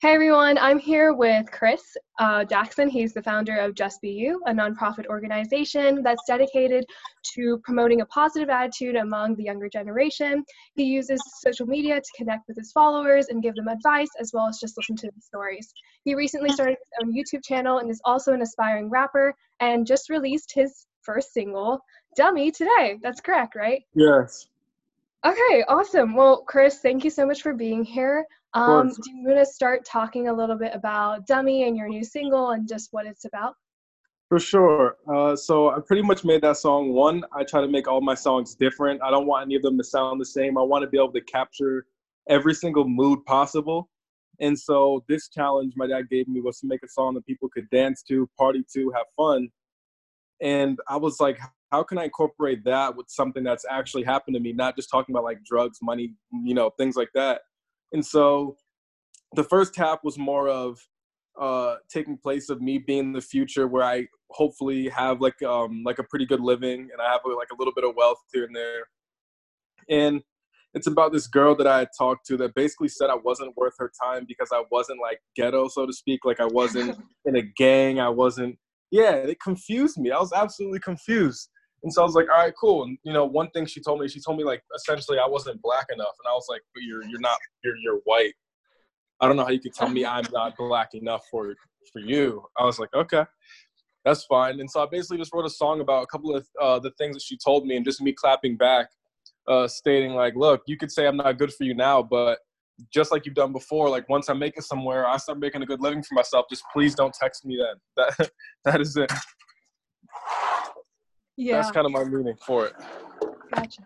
Hey everyone, I'm here with Kris uh, Jackson. He's the founder of Just Be You, a nonprofit organization that's dedicated to promoting a positive attitude among the younger generation. He uses social media to connect with his followers and give them advice, as well as just listen to the stories. He recently started his own YouTube channel and is also an aspiring rapper and just released his first single, Dummy, today. That's correct, right? Yes. Okay, awesome. Well, Kris, thank you so much for being here. Um, do you want to start talking a little bit about Dummy and your new single and just what it's about? For sure. Uh, so I pretty much made that song. One, I try to make all my songs different. I don't want any of them to sound the same. I want to be able to capture every single mood possible. And so this challenge my dad gave me was to make a song that people could dance to, party to, have fun. And I was like, how can I incorporate that with something that's actually happened to me, not just talking about like drugs, money, you know, things like that. And so the first half was more of uh, taking place of me being in the future where I hopefully have like um, like a pretty good living and I have like a little bit of wealth here and there. And it's about this girl that I had talked to that basically said I wasn't worth her time because I wasn't like ghetto, so to speak. Like I wasn't in a gang. I wasn't. Yeah, it confused me. I was absolutely confused. And so I was like, all right, cool. And you know, one thing she told me, she told me like essentially I wasn't black enough, and I was like, but you're you're not you're you're white. I don't know how you could tell me I'm not black enough for for you. I was like, okay, that's fine. And so I basically just wrote a song about a couple of uh, the things that she told me, and just me clapping back, uh, stating like, look, you could say I'm not good for you now, but just like you've done before, like once I make it somewhere, I start making a good living for myself. Just please don't text me then. That that is it yeah that's kind of my meaning for it gotcha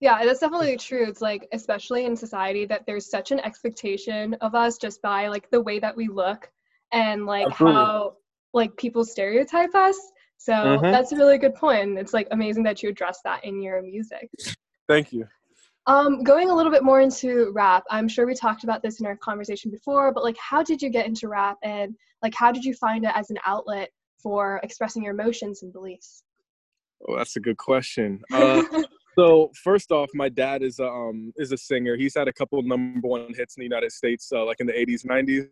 yeah that's definitely true it's like especially in society that there's such an expectation of us just by like the way that we look and like Absolutely. how like people stereotype us so mm-hmm. that's a really good point. and it's like amazing that you address that in your music thank you um, going a little bit more into rap, I'm sure we talked about this in our conversation before, but like, how did you get into rap, and like, how did you find it as an outlet for expressing your emotions and beliefs? Oh, that's a good question. Uh, so first off, my dad is a, um is a singer. He's had a couple number one hits in the United States, uh, like in the '80s, '90s.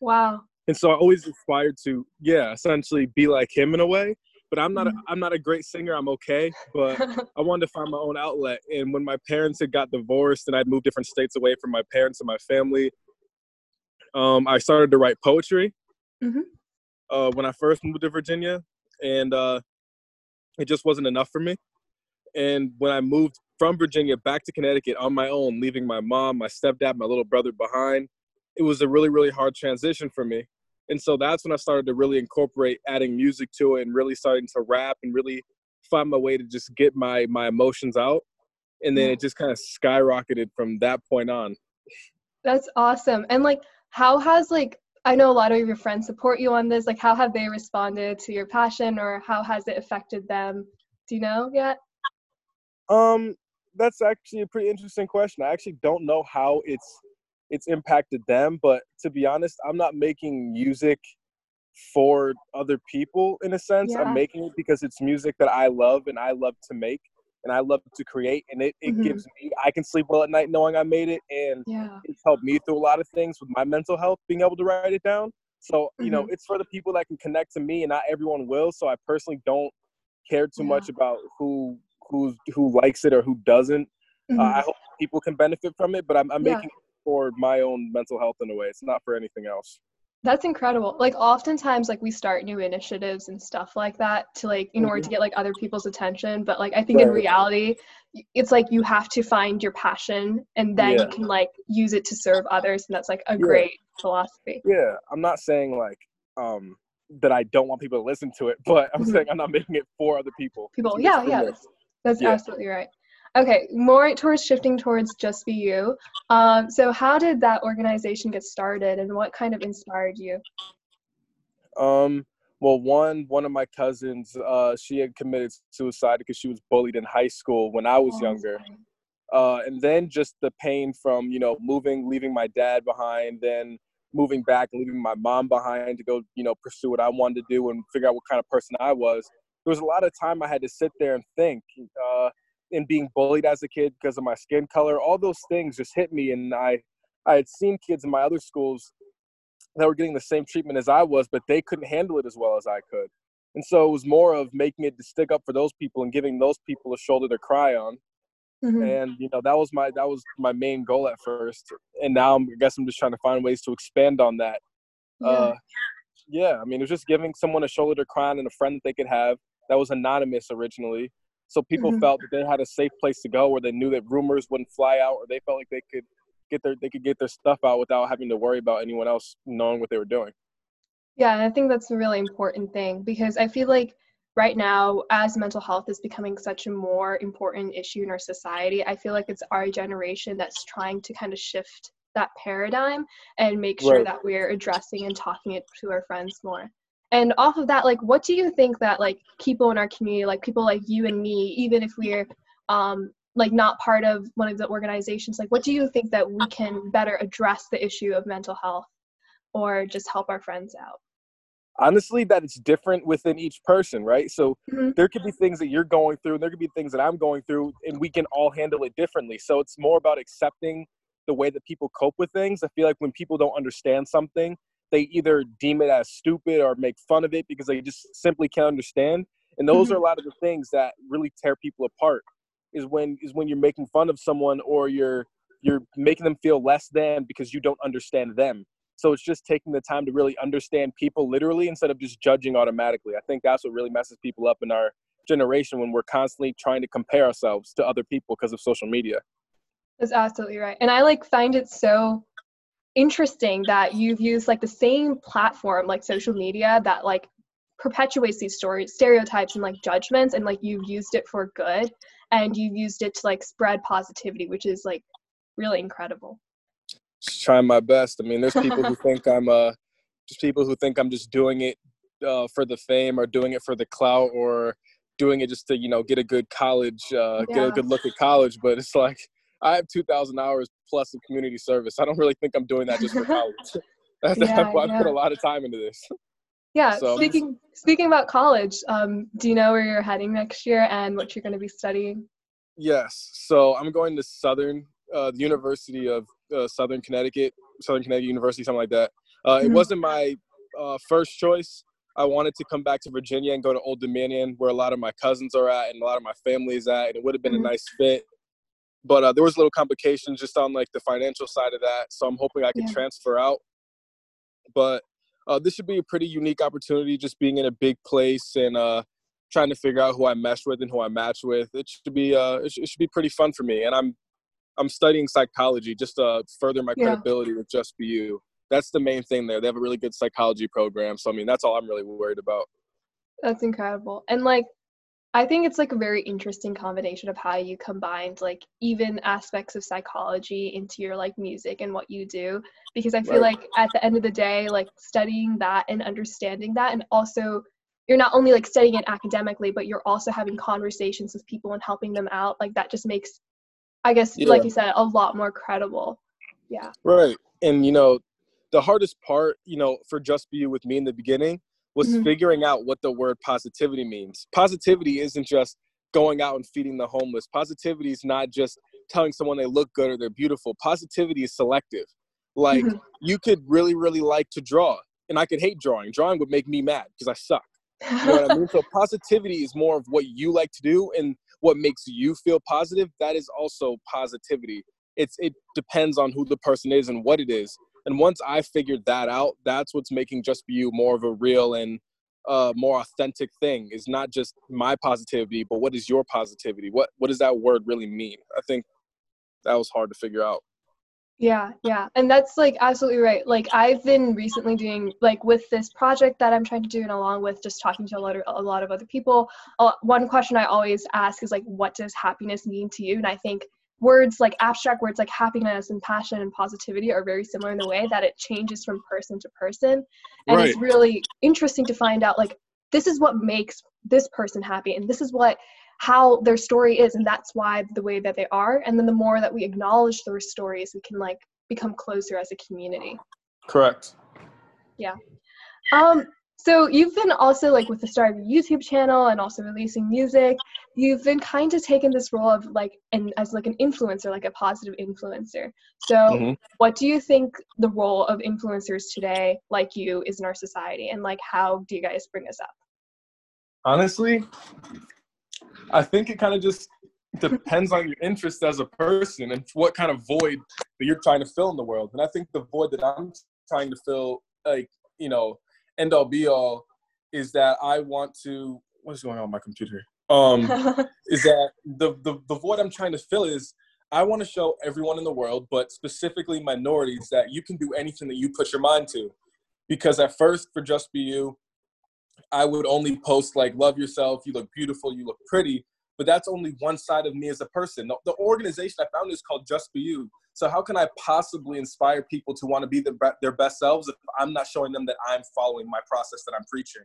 Wow. And so I always aspired to, yeah, essentially be like him in a way. But I'm not, a, mm-hmm. I'm not a great singer. I'm okay, but I wanted to find my own outlet. And when my parents had got divorced and I'd moved different states away from my parents and my family, um, I started to write poetry. Mm-hmm. Uh, when I first moved to Virginia, and uh, it just wasn't enough for me. And when I moved from Virginia back to Connecticut on my own, leaving my mom, my stepdad, my little brother behind, it was a really, really hard transition for me. And so that's when I started to really incorporate adding music to it and really starting to rap and really find my way to just get my my emotions out. And then it just kind of skyrocketed from that point on. That's awesome. And like how has like I know a lot of your friends support you on this. Like, how have they responded to your passion, or how has it affected them? Do you know yet? Um, that's actually a pretty interesting question. I actually don't know how it's it's impacted them, but to be honest, I'm not making music for other people in a sense. Yeah. I'm making it because it's music that I love and I love to make and I love to create. And it, it mm-hmm. gives me, I can sleep well at night knowing I made it. And yeah. it's helped me through a lot of things with my mental health, being able to write it down. So, mm-hmm. you know, mm-hmm. it's for the people that can connect to me and not everyone will. So I personally don't care too yeah. much about who, who's, who likes it or who doesn't. Mm-hmm. Uh, I hope people can benefit from it, but I'm, I'm yeah. making it for my own mental health in a way. It's not for anything else. That's incredible. Like oftentimes like we start new initiatives and stuff like that to like in mm-hmm. order to get like other people's attention, but like I think right. in reality it's like you have to find your passion and then yeah. you can like use it to serve others and that's like a yeah. great philosophy. Yeah, I'm not saying like um that I don't want people to listen to it, but I'm mm-hmm. saying I'm not making it for other people. People, yeah, yeah. That's, that's yeah. absolutely right. Okay, more towards shifting towards Just Be You. Um, so, how did that organization get started, and what kind of inspired you? Um, well, one one of my cousins, uh, she had committed suicide because she was bullied in high school when I was oh, younger. Uh, and then just the pain from you know moving, leaving my dad behind, then moving back and leaving my mom behind to go you know pursue what I wanted to do and figure out what kind of person I was. There was a lot of time I had to sit there and think. Uh, and being bullied as a kid because of my skin color all those things just hit me and i i had seen kids in my other schools that were getting the same treatment as I was, but they couldn't handle it as well as I could. And so it was more of making it to stick up for those people and giving those people a shoulder to cry on. Mm-hmm. And you know that was my that was my main goal at first, and now I'm, I guess I'm just trying to find ways to expand on that. Yeah. Uh, yeah, I mean, it was just giving someone a shoulder to cry on and a friend that they could have that was anonymous originally, so people mm-hmm. felt that they had a safe place to go where they knew that rumors wouldn't fly out, or they felt like they could get their they could get their stuff out without having to worry about anyone else knowing what they were doing. Yeah, and I think that's a really important thing because I feel like right now, as mental health is becoming such a more important issue in our society, I feel like it's our generation that's trying to kind of shift that paradigm and make sure right. that we're addressing and talking it to our friends more. And off of that, like, what do you think that like people in our community, like people like you and me, even if we're um, like not part of one of the organizations, like, what do you think that we can better address the issue of mental health or just help our friends out? honestly that it's different within each person right so mm-hmm. there could be things that you're going through and there could be things that i'm going through and we can all handle it differently so it's more about accepting the way that people cope with things i feel like when people don't understand something they either deem it as stupid or make fun of it because they just simply can't understand and those mm-hmm. are a lot of the things that really tear people apart is when is when you're making fun of someone or you're you're making them feel less than because you don't understand them so it's just taking the time to really understand people literally instead of just judging automatically. I think that's what really messes people up in our generation when we're constantly trying to compare ourselves to other people because of social media. That's absolutely right. And I like find it so interesting that you've used like the same platform like social media that like perpetuates these stories stereotypes and like judgments and like you've used it for good and you've used it to like spread positivity which is like really incredible just trying my best. I mean, there's people who think I'm uh, just people who think I'm just doing it uh, for the fame or doing it for the clout or doing it just to you know get a good college, uh, yeah. get a good look at college. But it's like I have 2,000 hours plus of community service. I don't really think I'm doing that just for college. That's, yeah, I've, I've put a lot of time into this. Yeah. So, speaking speaking about college, um, do you know where you're heading next year and what you're going to be studying? Yes. So I'm going to Southern, uh, the University of uh, Southern Connecticut, Southern Connecticut University, something like that. Uh, mm-hmm. It wasn't my uh, first choice. I wanted to come back to Virginia and go to Old Dominion, where a lot of my cousins are at and a lot of my family is at, and it would have been mm-hmm. a nice fit. But uh, there was a little complications just on like the financial side of that, so I'm hoping I can yeah. transfer out. But uh, this should be a pretty unique opportunity, just being in a big place and uh, trying to figure out who I mesh with and who I match with. It should be uh, it, should be pretty fun for me, and I'm I'm studying psychology just to further my yeah. credibility with Just Be You. That's the main thing there. They have a really good psychology program. So I mean, that's all I'm really worried about. That's incredible. And like I think it's like a very interesting combination of how you combined like even aspects of psychology into your like music and what you do because I feel right. like at the end of the day like studying that and understanding that and also you're not only like studying it academically but you're also having conversations with people and helping them out like that just makes I guess, yeah. like you said, a lot more credible. Yeah. Right. And, you know, the hardest part, you know, for Just Be You with me in the beginning was mm-hmm. figuring out what the word positivity means. Positivity isn't just going out and feeding the homeless. Positivity is not just telling someone they look good or they're beautiful. Positivity is selective. Like mm-hmm. you could really, really like to draw, and I could hate drawing. Drawing would make me mad because I suck. You know what I mean? So positivity is more of what you like to do, and what makes you feel positive, that is also positivity. It's it depends on who the person is and what it is. And once I figured that out, that's what's making Just Be You more of a real and uh, more authentic thing. Is not just my positivity, but what is your positivity? What what does that word really mean? I think that was hard to figure out. Yeah, yeah. And that's like absolutely right. Like I've been recently doing like with this project that I'm trying to do and along with just talking to a lot of a lot of other people, uh, one question I always ask is like what does happiness mean to you? And I think words like abstract words like happiness and passion and positivity are very similar in the way that it changes from person to person. And right. it's really interesting to find out like this is what makes this person happy and this is what how their story is and that's why the way that they are and then the more that we acknowledge those stories we can like become closer as a community correct yeah um So you've been also like with the start of your YouTube channel and also releasing music, you've been kind of taken this role of like and as like an influencer, like a positive influencer. So mm-hmm. what do you think the role of influencers today, like you, is in our society and like how do you guys bring this up? Honestly, I think it kind of just depends on your interest as a person and what kind of void that you're trying to fill in the world. And I think the void that I'm trying to fill, like, you know, end all be all is that I want to what's going on with my computer? Um is that the, the the void I'm trying to fill is I want to show everyone in the world, but specifically minorities, that you can do anything that you put your mind to. Because at first, for Just Be You, I would only post like "Love yourself," "You look beautiful," "You look pretty," but that's only one side of me as a person. The, the organization I found is called Just Be You, so how can I possibly inspire people to want to be the, their best selves if I'm not showing them that I'm following my process that I'm preaching?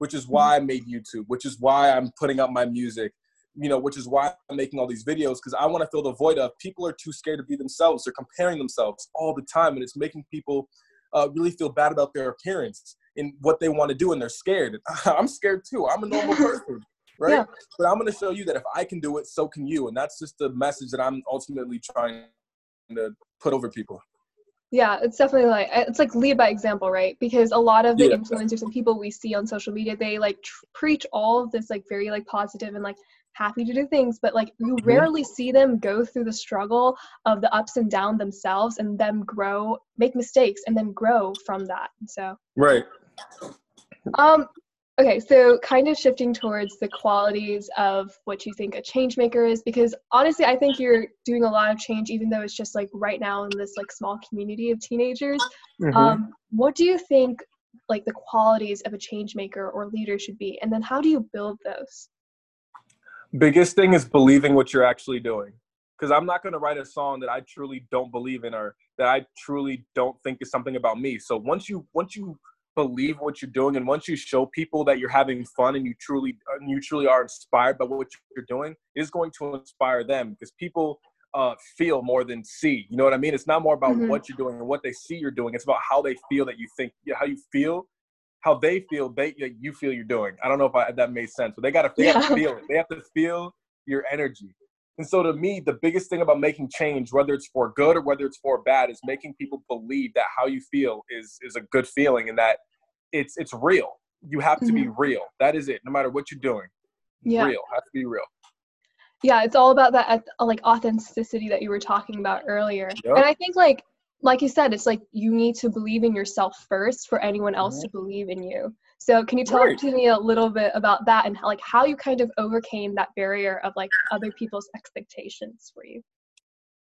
Which is why I made YouTube, which is why I'm putting up my music, you know, which is why I'm making all these videos because I want to fill the void of people are too scared to be themselves. They're comparing themselves all the time, and it's making people uh, really feel bad about their appearance and what they want to do, and they're scared. I'm scared too. I'm a normal person. Right, yeah. but I'm going to show you that if I can do it, so can you, and that's just the message that I'm ultimately trying to put over people yeah it's definitely like it's like lead by example right because a lot of the yeah. influencers and people we see on social media they like tr- preach all of this like very like positive and like happy to do things but like you mm-hmm. rarely see them go through the struggle of the ups and downs themselves and them grow make mistakes and then grow from that so right um Okay, so kind of shifting towards the qualities of what you think a change maker is, because honestly, I think you're doing a lot of change, even though it's just like right now in this like small community of teenagers. Mm-hmm. Um, what do you think like the qualities of a change maker or leader should be, and then how do you build those? Biggest thing is believing what you're actually doing, because I'm not going to write a song that I truly don't believe in or that I truly don't think is something about me. So once you once you believe what you're doing and once you show people that you're having fun and you truly and you truly are inspired by what you're doing is going to inspire them because people uh, feel more than see you know what i mean it's not more about mm-hmm. what you're doing and what they see you're doing it's about how they feel that you think how you feel how they feel they you feel you're doing i don't know if, I, that made sense but they gotta they yeah. to feel it they have to feel your energy and so to me, the biggest thing about making change, whether it's for good or whether it's for bad, is making people believe that how you feel is is a good feeling and that it's it's real. You have to mm-hmm. be real. That is it. No matter what you're doing, yeah. real. Have to be real. Yeah, it's all about that like authenticity that you were talking about earlier. Yep. And I think like like you said, it's like you need to believe in yourself first for anyone else mm-hmm. to believe in you. So can you talk to me a little bit about that and how, like how you kind of overcame that barrier of like other people's expectations for you?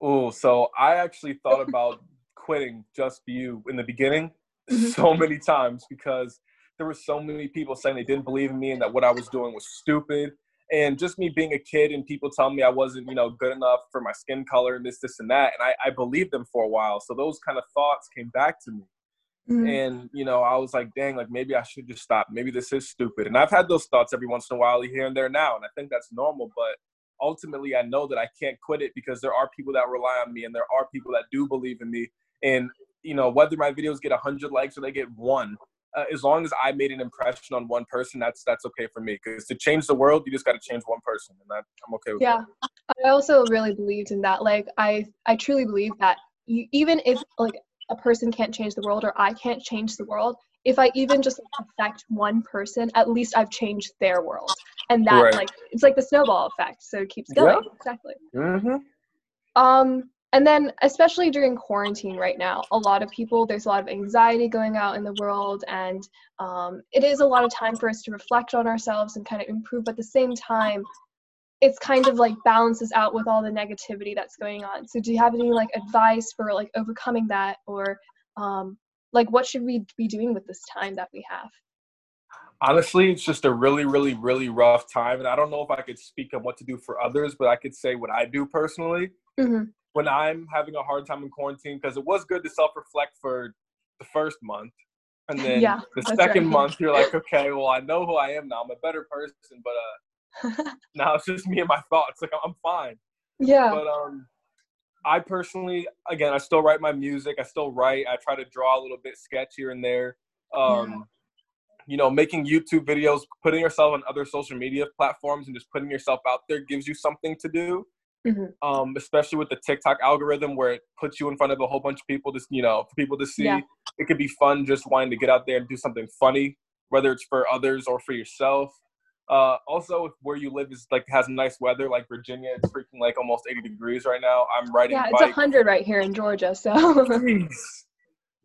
Oh, so I actually thought about quitting Just Be You in the beginning mm-hmm. so many times because there were so many people saying they didn't believe in me and that what I was doing was stupid. And just me being a kid and people telling me I wasn't, you know, good enough for my skin color and this, this, and that. And I, I believed them for a while. So those kind of thoughts came back to me. Mm-hmm. And, you know, I was like, dang, like maybe I should just stop. Maybe this is stupid. And I've had those thoughts every once in a while here and there now. And I think that's normal. But ultimately, I know that I can't quit it because there are people that rely on me and there are people that do believe in me. And you know, whether my videos get 100 likes or they get one, uh, as long as I made an impression on one person, that's that's okay for me. Because to change the world, you just got to change one person, and that, I'm okay with. Yeah, that. I also really believed in that. Like, I I truly believe that you, even if like a person can't change the world or I can't change the world, if I even just affect one person, at least I've changed their world, and that right. like it's like the snowball effect. So it keeps going. Yeah. Exactly. Mm-hmm. Um, and then especially during quarantine right now a lot of people there's a lot of anxiety going out in the world and um, it is a lot of time for us to reflect on ourselves and kind of improve but at the same time it's kind of like balances out with all the negativity that's going on so do you have any like advice for like overcoming that or um, like what should we be doing with this time that we have honestly it's just a really really really rough time and i don't know if i could speak on what to do for others but i could say what i do personally mm-hmm when I'm having a hard time in quarantine because it was good to self reflect for the first month. And then yeah, the second right. month, you're like, okay, well, I know who I am now. I'm a better person, but uh, now it's just me and my thoughts. Like, I'm fine. Yeah. But um, I personally, again, I still write my music. I still write. I try to draw a little bit, sketch here and there. Um, yeah. you know, making YouTube videos, putting yourself on other social media platforms, and just putting yourself out there gives you something to do. Mm-hmm. Um, especially with the TikTok algorithm, where it puts you in front of a whole bunch of people, just you know, for people to see. Yeah. It could be fun just wanting to get out there and do something funny, whether it's for others or for yourself. Uh, also, where you live is like has nice weather, like Virginia, it's freaking like almost 80 degrees right now. I'm riding. Yeah, it's 100 right here in Georgia. So.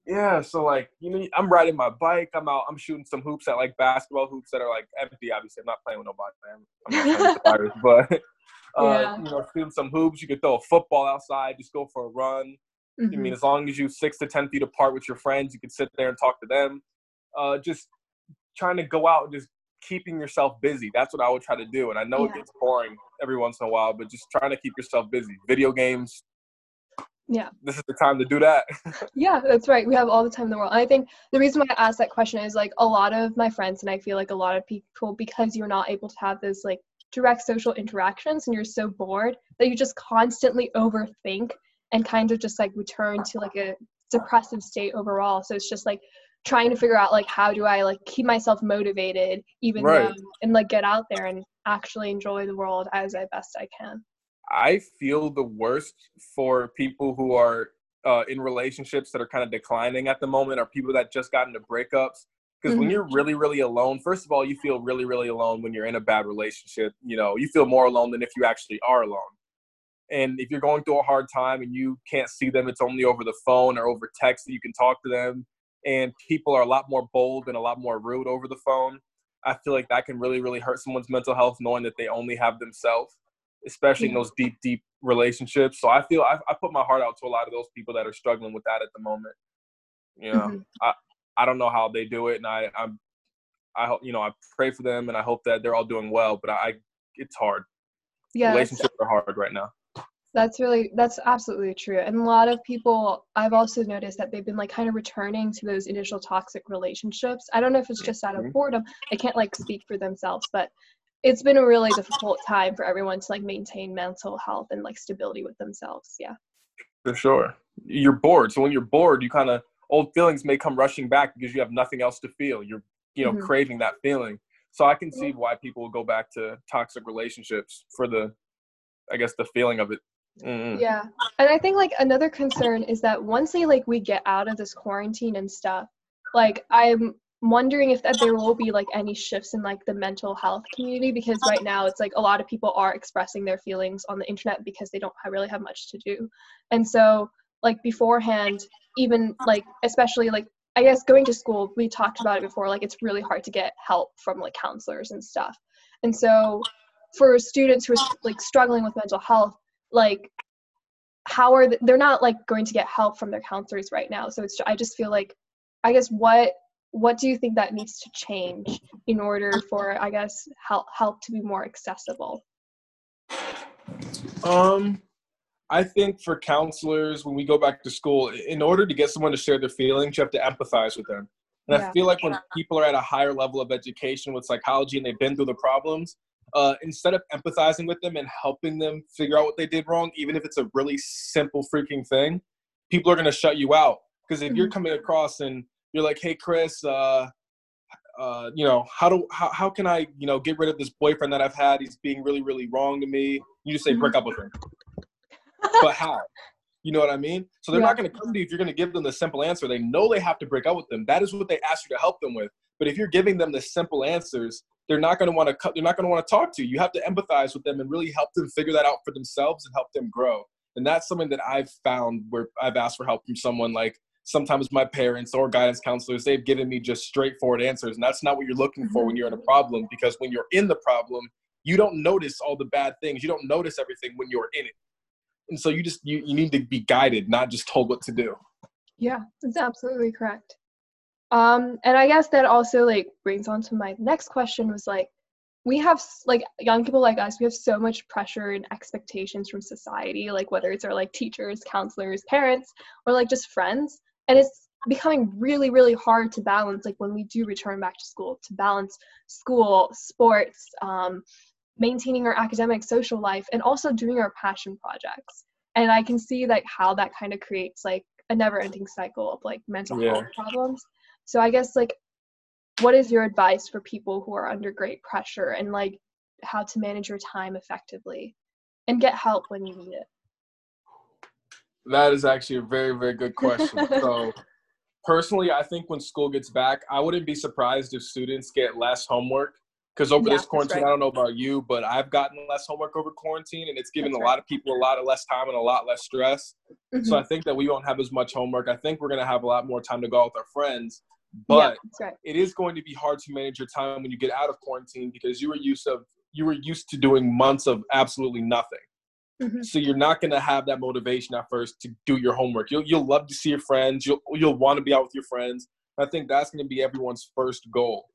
yeah, so like you know, I'm riding my bike. I'm out. I'm shooting some hoops at like basketball hoops that are like empty. Obviously, I'm not playing with nobody. I'm, I'm not playing with but uh, yeah. you know, shooting some hoops. You could throw a football outside. Just go for a run. Mm-hmm. I mean, mm-hmm. as long as you six to ten feet apart with your friends, you can sit there and talk to them. Uh, just trying to go out and just keeping yourself busy. That's what I would try to do. And I know yeah. it gets boring every once in a while, but just trying to keep yourself busy. Video games. Yeah. This is the time to do that. yeah, that's right. We have all the time in the world. And I think the reason why I asked that question is like a lot of my friends and I feel like a lot of people because you're not able to have those like direct social interactions and you're so bored that you just constantly overthink and kind of just like return to like a depressive state overall. So it's just like trying to figure out like how do I like keep myself motivated even right. though and like get out there and actually enjoy the world as I best I can. I feel the worst for people who are uh, in relationships that are kind of declining at the moment or people that just got into breakups. Because mm-hmm. when you're really, really alone, first of all, you feel really, really alone when you're in a bad relationship. You know, you feel more alone than if you actually are alone. And if you're going through a hard time and you can't see them, it's only over the phone or over text that you can talk to them and people are a lot more bold and a lot more rude over the phone. I feel like that can really, really hurt someone's mental health knowing that they only have themselves, especially in those deep, deep relationships. So I feel I, I, put my heart out to a lot of those people that are struggling with that at the moment. You know, mm-hmm. I, I don't know how they do it, and I, I'm, I hope you know I pray for them, and I hope that they're all doing well. But I, it's hard. Yeah, relationships are hard right now. That's really that's absolutely true. And a lot of people I've also noticed that they've been like kind of returning to those initial toxic relationships. I don't know if it's just out of mm-hmm. boredom. I can't like speak for themselves, but it's been a really difficult time for everyone to like maintain mental health and like stability with themselves. Yeah. For sure. You're bored. So when you're bored, you kind of old feelings may come rushing back because you have nothing else to feel. You're, you know, mm-hmm. craving that feeling. So I can see why people go back to toxic relationships for the I guess the feeling of it Mm. Yeah. And I think like another concern is that once they like we get out of this quarantine and stuff, like I'm wondering if that there will be like any shifts in like the mental health community because right now it's like a lot of people are expressing their feelings on the internet because they don't really have much to do. And so like beforehand even like especially like I guess going to school, we talked about it before, like it's really hard to get help from like counselors and stuff. And so for students who are like struggling with mental health, like how are they, they're not like going to get help from their counselors right now. So it's i just feel like i guess what what do you think that needs to change in order for i guess help help to be more accessible? Um i think for counselors when we go back to school in order to get someone to share their feelings you have to empathize with them. And yeah. i feel like when people are at a higher level of education with psychology and they've been through the problems uh, instead of empathizing with them and helping them figure out what they did wrong, even if it's a really simple freaking thing, people are going to shut you out. Because if mm-hmm. you're coming across and you're like, hey, Kris, uh, uh, you know, how do how, how can I, you know, get rid of this boyfriend that I've had? He's being really, really wrong to me. You just say, break up with him. but how? You know what I mean? So they're yeah. not going to come to you if you're going to give them the simple answer. They know they have to break up with them. That is what they ask you to help them with. But if you're giving them the simple answers, they're not going to want to cut they're not going to want to talk to you you have to empathize with them and really help them figure that out for themselves and help them grow and that's something that i've found where i've asked for help from someone like sometimes my parents or guidance counselors they've given me just straightforward answers and that's not what you're looking for when you're in a problem because when you're in the problem you don't notice all the bad things you don't notice everything when you're in it and so you just you, you need to be guided not just told what to do yeah that's absolutely correct um, and I guess that also like brings on to my next question was like, we have like young people like us, we have so much pressure and expectations from society, like whether it's our like teachers, counselors, parents, or like just friends. And it's becoming really, really hard to balance like when we do return back to school, to balance school, sports, um, maintaining our academic social life, and also doing our passion projects. And I can see like how that kind of creates like a never ending cycle of like mental yeah. health problems so I guess like what is your advice for people who are under great pressure and like how to manage your time effectively and get help when you need it? That is actually a very, very good question. so, personally, I think when school gets back, I wouldn't be surprised if students get less homework. Because over yeah, this quarantine, right. I don't know about you, but I've gotten less homework over quarantine, and it's given a lot of people a lot of less time and a lot less stress. Mm-hmm. So I think that we won't have as much homework. I think we're going to have a lot more time to go out with our friends. But yeah, right. it is going to be hard to manage your time when you get out of quarantine because you were used of you were used to doing months of absolutely nothing. Mm-hmm. So you're not going to have that motivation at first to do your homework. You'll you'll love to see your friends. You'll you'll want to be out with your friends. I think that's going to be everyone's first goal.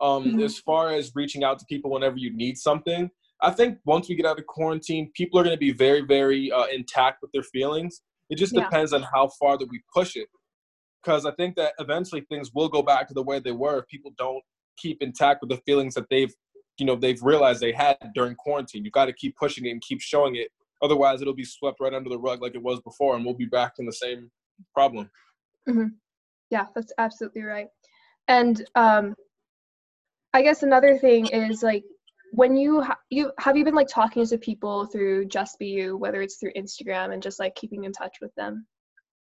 Um, mm-hmm. As far as reaching out to people whenever you need something, I think once we get out of quarantine, people are going to be very very uh, intact with their feelings. It just yeah. depends on how far that we push it. Because I think that eventually things will go back to the way they were if people don't keep intact with the feelings that they've you know they've realized they had during quarantine. You've got to keep pushing it and keep showing it Otherwise, it'll be swept right under the rug like it was before, and we'll be back in the same problem. Mm-hmm. Yeah, that's absolutely right. And um, I guess another thing is like when you ha- you have you been like talking to people through Just Be You, whether it's through Instagram and just like keeping in touch with them.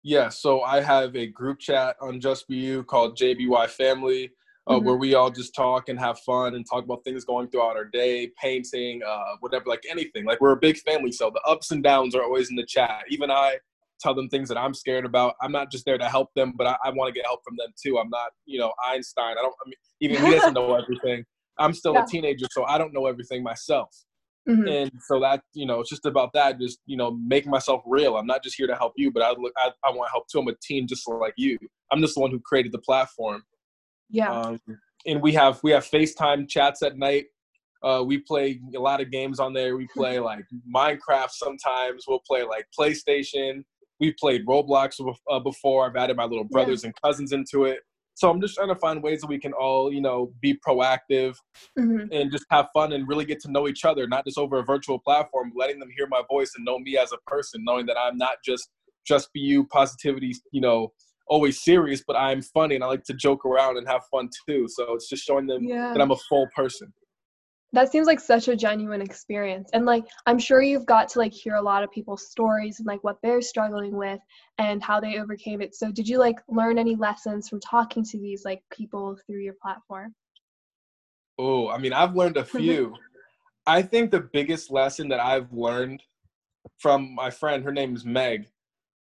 Yeah, so I have a group chat on Just Be You called JBY Family uh, mm-hmm. where we all just talk and have fun and talk about things going throughout our day, painting, uh, whatever, like anything. Like we're a big family, so the ups and downs are always in the chat. Even I tell them things that I'm scared about. I'm not just there to help them, but I, I want to get help from them too. I'm not, you know, Einstein. I don't. I mean, even he doesn't know everything. I'm still yeah. a teenager, so I don't know everything myself. Mm-hmm. And so that you know, it's just about that. Just you know, making myself real. I'm not just here to help you, but I look. I, I want to help too. I'm a teen just like you. I'm just the one who created the platform. Yeah. Um, and we have we have FaceTime chats at night. Uh, we play a lot of games on there. We play like Minecraft sometimes. We'll play like PlayStation. We played Roblox uh, before. I've added my little brothers yeah. and cousins into it. So I'm just trying to find ways that we can all, you know, be proactive mm-hmm. and just have fun and really get to know each other, not just over a virtual platform, letting them hear my voice and know me as a person, knowing that I'm not just just be you positivity, you know, always serious, but I'm funny and I like to joke around and have fun too. So it's just showing them yeah. that I'm a full person. That seems like such a genuine experience. And like I'm sure you've got to like hear a lot of people's stories and like what they're struggling with and how they overcame it. So did you like learn any lessons from talking to these like people through your platform? Oh, I mean, I've learned a few. I think the biggest lesson that I've learned from my friend, her name is Meg,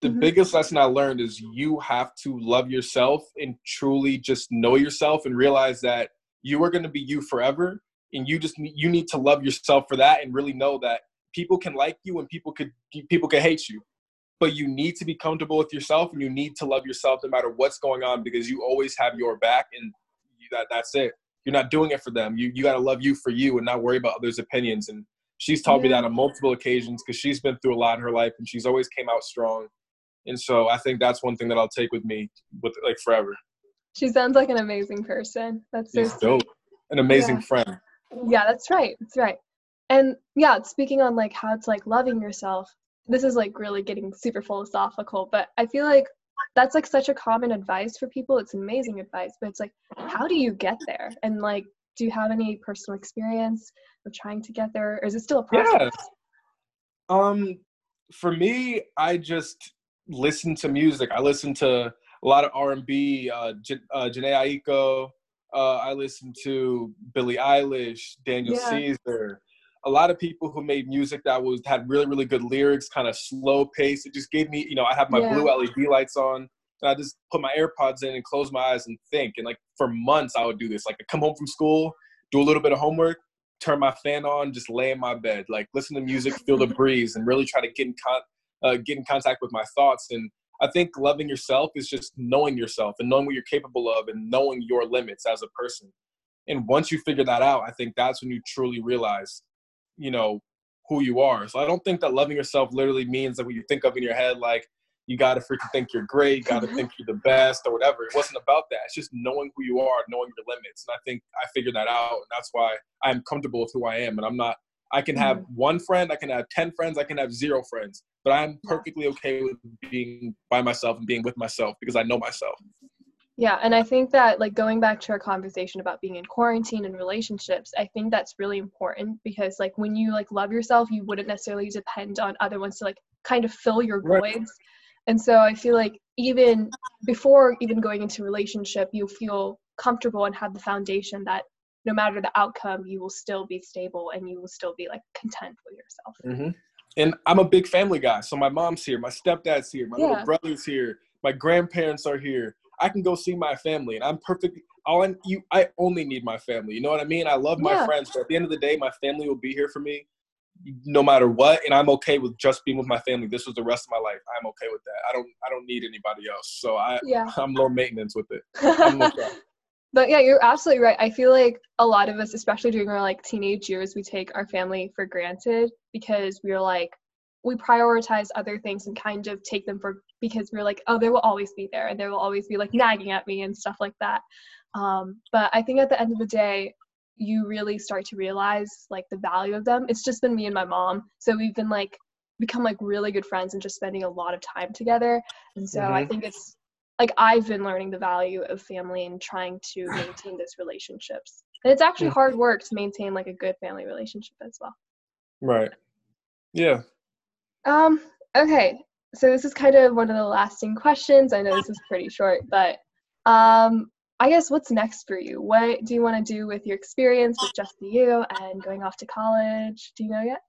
the mm-hmm. biggest lesson I learned is you have to love yourself and truly just know yourself and realize that you are going to be you forever and you just you need to love yourself for that and really know that people can like you and people could people could hate you but you need to be comfortable with yourself and you need to love yourself no matter what's going on because you always have your back and that that's it you're not doing it for them you you got to love you for you and not worry about others opinions and she's taught yeah. me that on multiple occasions because she's been through a lot in her life and she's always came out strong and so I think that's one thing that I'll take with me with like forever. She sounds like an amazing person. That's so dope. An amazing yeah. friend. Yeah, that's right. That's right. And yeah, speaking on like how it's like loving yourself, this is like really getting super philosophical, but I feel like that's like such a common advice for people. It's amazing advice, but it's like, how do you get there? And like, do you have any personal experience of trying to get there, or is it still a process? Yeah. Um, for me, I just listen to music. I listen to a lot of R&B, uh, J- uh, Jhené Aiko. Uh, I listened to Billie Eilish, Daniel yeah. Caesar. A lot of people who made music that was had really really good lyrics, kind of slow pace. It just gave me, you know, I have my yeah. blue LED lights on. And I just put my AirPods in and close my eyes and think. And like for months, I would do this. Like I come home from school, do a little bit of homework, turn my fan on, just lay in my bed, like listen to music, feel the breeze, and really try to get in con- uh, get in contact with my thoughts. And I think loving yourself is just knowing yourself and knowing what you're capable of and knowing your limits as a person. And once you figure that out, I think that's when you truly realize, you know, who you are. So I don't think that loving yourself literally means that what you think of in your head, like you got to freaking think you're great, got to mm-hmm. think you're the best or whatever. It wasn't about that. It's just knowing who you are, knowing your limits. And I think I figured that out. And that's why I'm comfortable with who I am. And I'm not I can have mm-hmm. one friend, I can have 10 friends, I can have zero friends, but I'm perfectly okay with being by myself and being with myself because I know myself. Yeah, and I think that like going back to our conversation about being in quarantine and relationships, I think that's really important because like when you like love yourself, you wouldn't necessarily depend on other ones to like kind of fill your Right. voids. And so I feel like even before even going into relationship, you feel comfortable and have the foundation that no matter the outcome, you will still be stable and you will still be like content with yourself. hmm And I'm a big family guy, so my mom's here, my stepdad's here, my Yeah. little brother's here, my grandparents are here. I can go see my family, and I'm perfect. All I, you, I only need my family. You know what I mean? I love my Yeah. friends, but at the end of the day, my family will be here for me, no matter what, and I'm okay with just being with my family. This was the rest of my life. I'm okay with that. I don't, I don't need anybody else. So I, Yeah. I'm low maintenance with it. But yeah, you're absolutely right. I feel like a lot of us, especially during our like teenage years, we take our family for granted because we're like we prioritize other things and kind of take them for because we're like, oh, they will always be there and they will always be like nagging at me and stuff like that. Um, but I think at the end of the day, you really start to realize like the value of them. It's just been me and my mom, so we've been like become like really good friends and just spending a lot of time together. And so I Mhm. think it's like I've been learning the value of family and trying to maintain those relationships. And it's actually hard work to maintain like a good family relationship as well. Right. Yeah. Um, okay. So this is kind of one of the lasting questions. I know this is pretty short, but um I guess what's next for you? What do you want to do with your experience with Just Be You and going off to college? Do you know yet?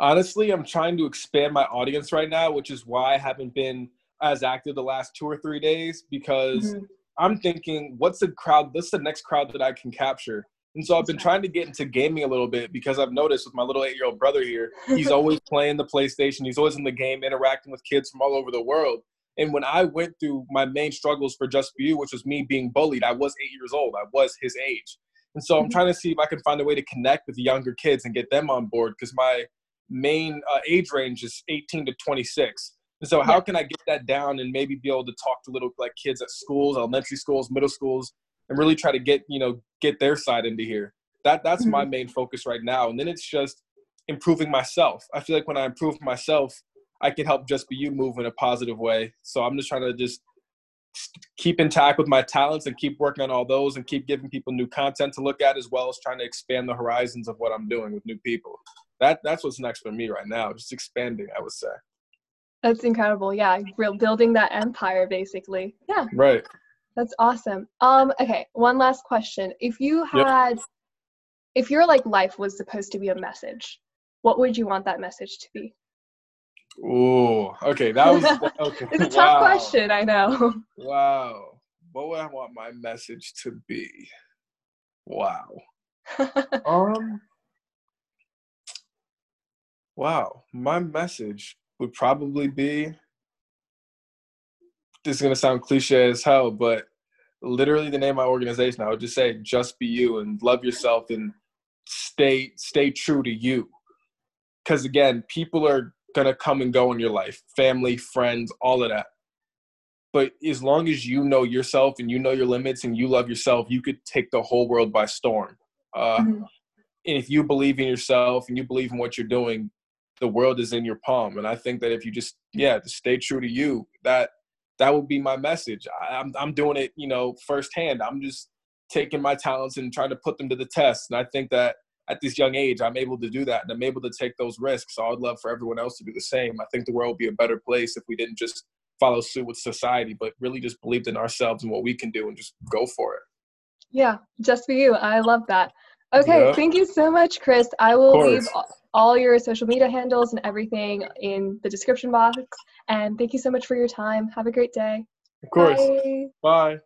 honestly i'm trying to expand my audience right now which is why i haven't been as active the last two or three days because Mhm. i'm thinking what's the crowd what's the next crowd that i can capture and so i've been trying to get into gaming a little bit because i've noticed with my little eight year old brother here he's always playing the playstation he's always in the game interacting with kids from all over the world and when i went through my main struggles for just For you which was me being bullied i was eight years old i was his age and so i'm Mhm. trying to see if i can find a way to connect with younger kids and get them on board because my main uh, age range is 18 to 26. So, how Yeah. can I get that down and maybe be able to talk to little like kids at schools, elementary schools, middle schools, and really try to get you know get their side into here? That that's my mm-hmm. main focus right now. And then it's just improving myself. I feel like when I improve myself, I can help just be you move in a positive way. So I'm just trying to just keep intact with my talents and keep working on all those and keep giving people new content to look at as well as trying to expand the horizons of what I'm doing with new people. That that's what's next for me right now, just expanding, I would say. That's incredible. Yeah, real building that empire basically. Yeah, Right. that's awesome. Um, okay, one last question. If you Yep. had if your like life was supposed to be a message, what would you want that message to be? Ooh, okay, that was okay. It's a tough wow. question, I know. Wow. What would I want my message to be? Wow. Um Wow, my message would probably be this is gonna sound cliche as hell, but literally the name of my organization, I would just say just be you and love yourself and stay stay true to you. Cause again, people are gonna come and go in your life, family, friends, all of that. But as long as you know yourself and you know your limits and you love yourself, you could take the whole world by storm. Uh, Mhm. and if you believe in yourself and you believe in what you're doing, the world is in your palm. And I think that if you just, yeah, just stay true to you, that that would be my message. I, I'm I'm doing it, you know, firsthand. I'm just taking my talents and trying to put them to the test. And I think that at this young age, I'm able to do that, and I'm able to take those risks. So I'd love for everyone else to do the same. I think the world would be a better place if we didn't just follow suit with society, but really just believed in ourselves and what we can do and just go for it. Yeah, just for you. I love that. Okay, Yeah. thank you so much, Kris. I will leave all your social media handles and everything in the description box. And thank you so much for your time. Have a great day. Of course. Bye. Bye.